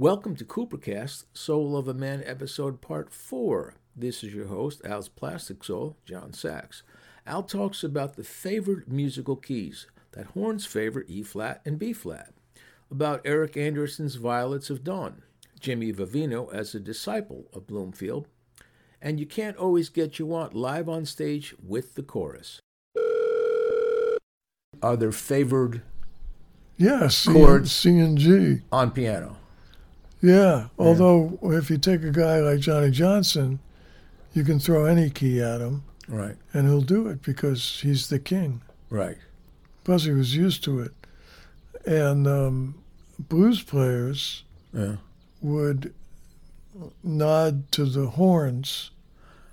Welcome to Coopercast, Soul of a Man, episode part four. This is your host, Al's Plastic Soul, John Sachs. Al talks about the favored musical keys that horns favor E flat and B flat, about Eric Andersen's Violets of Dawn, Jimmy Vivino as a disciple of Bloomfield, and you can't always get you want live on stage with the chorus. Are there favored Yeah, C, Chords. C and G. on piano? Yeah. Although if you take a guy like Johnny Johnson, you can throw any key at him Right, and he'll do it because he's the king. right. Plus he was used to it. And um, blues players Yeah. would nod to the horns,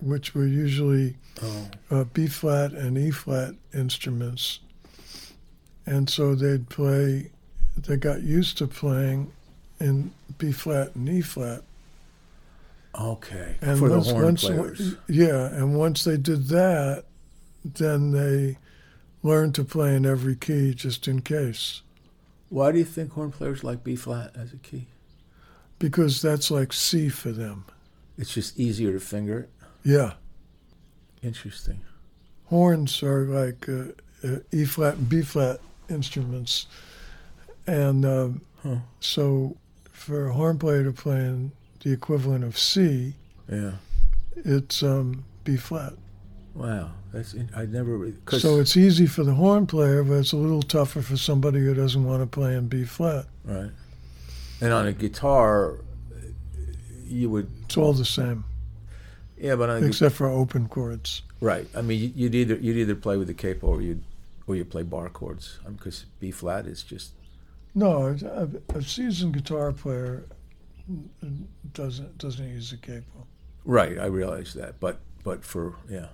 which were usually Oh, uh, B flat and E flat instruments. And so they'd play, they got used to playing in B flat and E flat. okay. And For once, the horn once, players. yeah, and once they did that, then they learned to play in every key just in case, Why do you think horn players like B flat as a key? because that's like C for them. It's just easier to finger it. Yeah, Interesting. horns are like uh, uh, E flat and B flat instruments, and um, Huh. so for a horn player to play in the equivalent of C, Yeah. it's um, B flat. Wow. That's I never. Cause, So it's easy for the horn player, but it's a little tougher for somebody who doesn't want to play in B flat. right. And on a guitar, you would. It's all the same, Yeah, but on a, gu- except for open chords. right. I mean, you- you'd either you'd either play with the capo or you'd or you play bar chords. Because B flat is just No, a, a seasoned guitar player doesn't doesn't use a capo. right. I realize that, but but for yeah,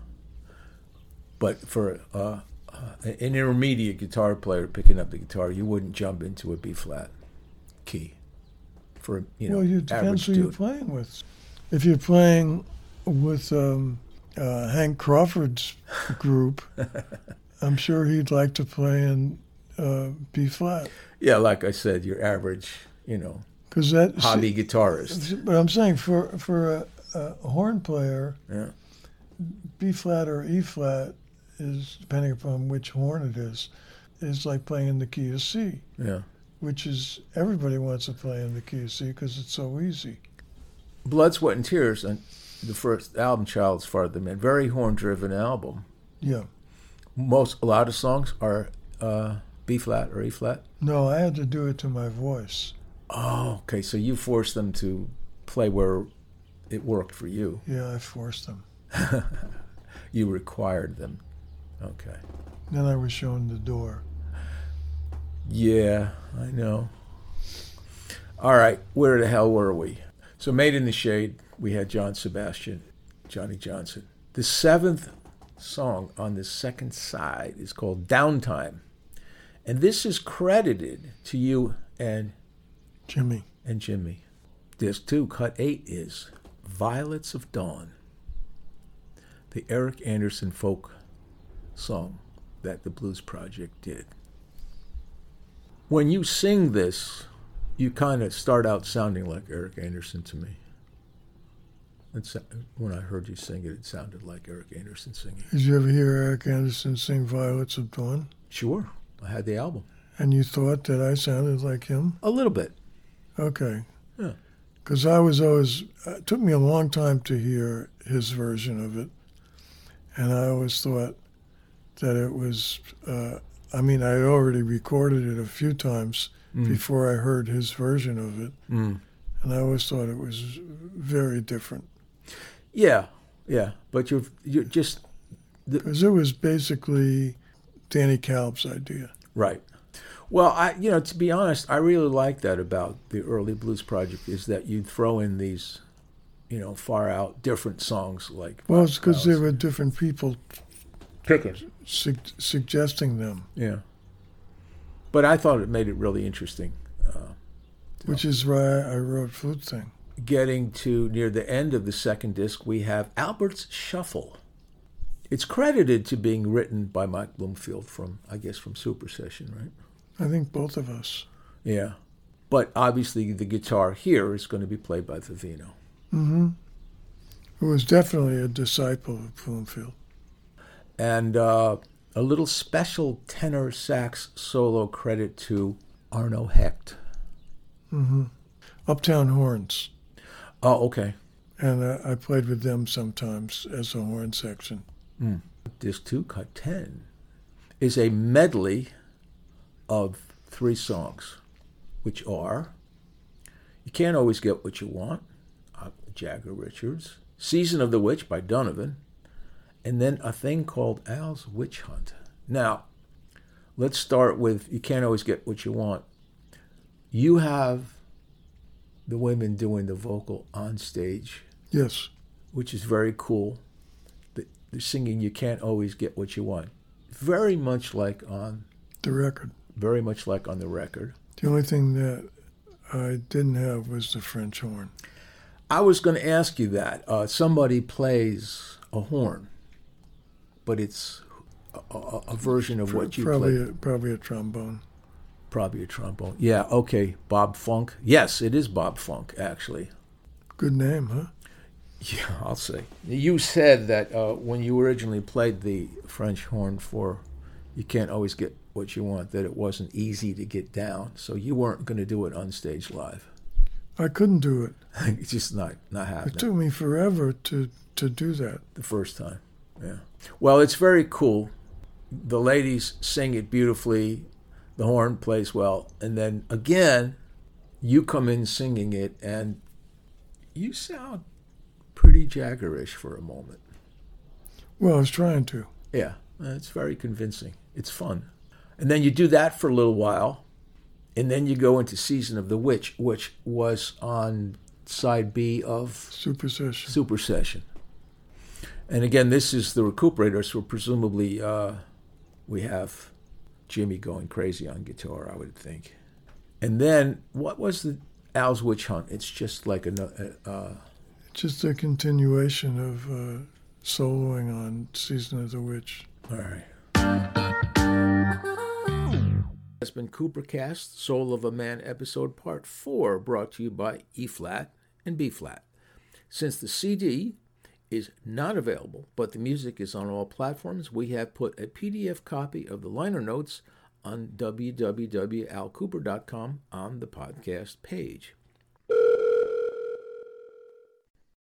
but for uh, uh, an intermediate guitar player picking up the guitar, you wouldn't jump into a B flat key. For you know, well, it depends who you're playing with. If you're playing with um, uh, Hank Crawford's group, I'm sure he'd like to play in uh, B flat Yeah, like I said, your average, you know, because that. hobby guitarist. But I'm saying for for a, a horn player, Yeah. B flat or E flat is depending upon which horn it is, is like playing in the key of C, Yeah. which is everybody wants to play in the key of C because it's so easy. Blood, Sweat, and Tears, and the first album, Child's Farther Man, very horn driven album. Yeah. Most, a lot of songs are uh, B flat or E flat. No, I had to do it to my voice. Oh, okay. So you forced them to play where it worked for you. Yeah, I forced them. You required them. Okay. Then I was shown the door. Yeah, I know. All right, where the hell were we? So, Made in the Shade, we had John Sebastian, Johnny Johnson. The seventh song on the second side is called Downtime. And this is credited to you and, Jimmy. and Jimmy. Disc two, cut eight, is Violets of Dawn, the Eric Andersen folk song that the Blues Project did. When you sing this, you kind of start out sounding like Eric Andersen to me. It's, when I heard you sing it, it sounded like Eric Andersen singing. Did you ever hear Eric Andersen sing Violets of Dawn? Sure, I had the album. And you thought that I sounded like him? A little bit. Okay. Yeah. Because I was always, it took me a long time to hear his version of it. And I always thought that it was, uh, I mean, I had already recorded it a few times before I heard his version of it. Mm. And I always thought it was very different. Yeah, yeah, but you're you're just Because it was basically Danny Kalb's idea. Right. Well, I you know to be honest, I really like that about the early blues project is that you throw in these, you know, far out different songs like. Well, it's because there were different people picking. su- suggesting them, Yeah. But I thought it made it really interesting. Uh, which is why I wrote Flute Thing. getting to near the end of the second disc, we have Albert's Shuffle. It's credited to being written by Mike Bloomfield from, I guess, from Super Session, right? I think both of us. Yeah. But obviously, the guitar here is going to be played by Vivino. Mm-hmm. Who was definitely a disciple of Bloomfield. And uh, a little special tenor sax solo credit to Arno Hecht. Mm-hmm. Uptown Horns. Oh, okay. And uh, I played with them sometimes as a horn section. Mm. Disc 2, cut 10, is a medley of three songs, which are You Can't Always Get What You Want, uh, Jagger Richards, Season of the Witch by Donovan, and then a thing called Al's Witch Hunt. Now, let's start with You Can't Always Get What You Want. You have the women doing the vocal on stage. Yes. Which is very cool. Singing You Can't Always Get What You Want. Very much like on the record. Very much like on the record. The only thing that I didn't have was the French horn. I was going to ask you that. Uh, somebody plays a horn, but it's a, a, a version of what you probably play. A, probably a trombone. Probably a trombone. Yeah. Okay. Bob Funk. Yes, it is Bob Funk. Actually. Good name, huh? Yeah, I'll say. You said that uh, when you originally played the French horn for You Can't Always Get What You Want, that it wasn't easy to get down. So you weren't going to do it on stage live. I couldn't do it. it's just not, not happening. It took me forever to, to do that. The first time. Yeah. Well, it's very cool. The ladies sing it beautifully. The horn plays well. And then again, you come in singing it, and you sound pretty Jaggerish for a moment. Well, I was trying to. Yeah, it's very convincing. It's fun. And then you do that for a little while, and then you go into Season of the Witch, which was on side B of Supersession. Super Session. And again, this is the Rekooperator, so presumably uh, we have Jimmy going crazy on guitar, I would think. And then what was the Al's Witch Hunt? It's just like a. Uh, just a continuation of uh, soloing on Season of the Witch. All right. That's been Coopercast, Soul of a Man episode part 4, brought to you by E flat and B flat. Since the CD is not available, but the music is on all platforms, we have put a PDF copy of the liner notes on www.alkooper.com on the podcast page.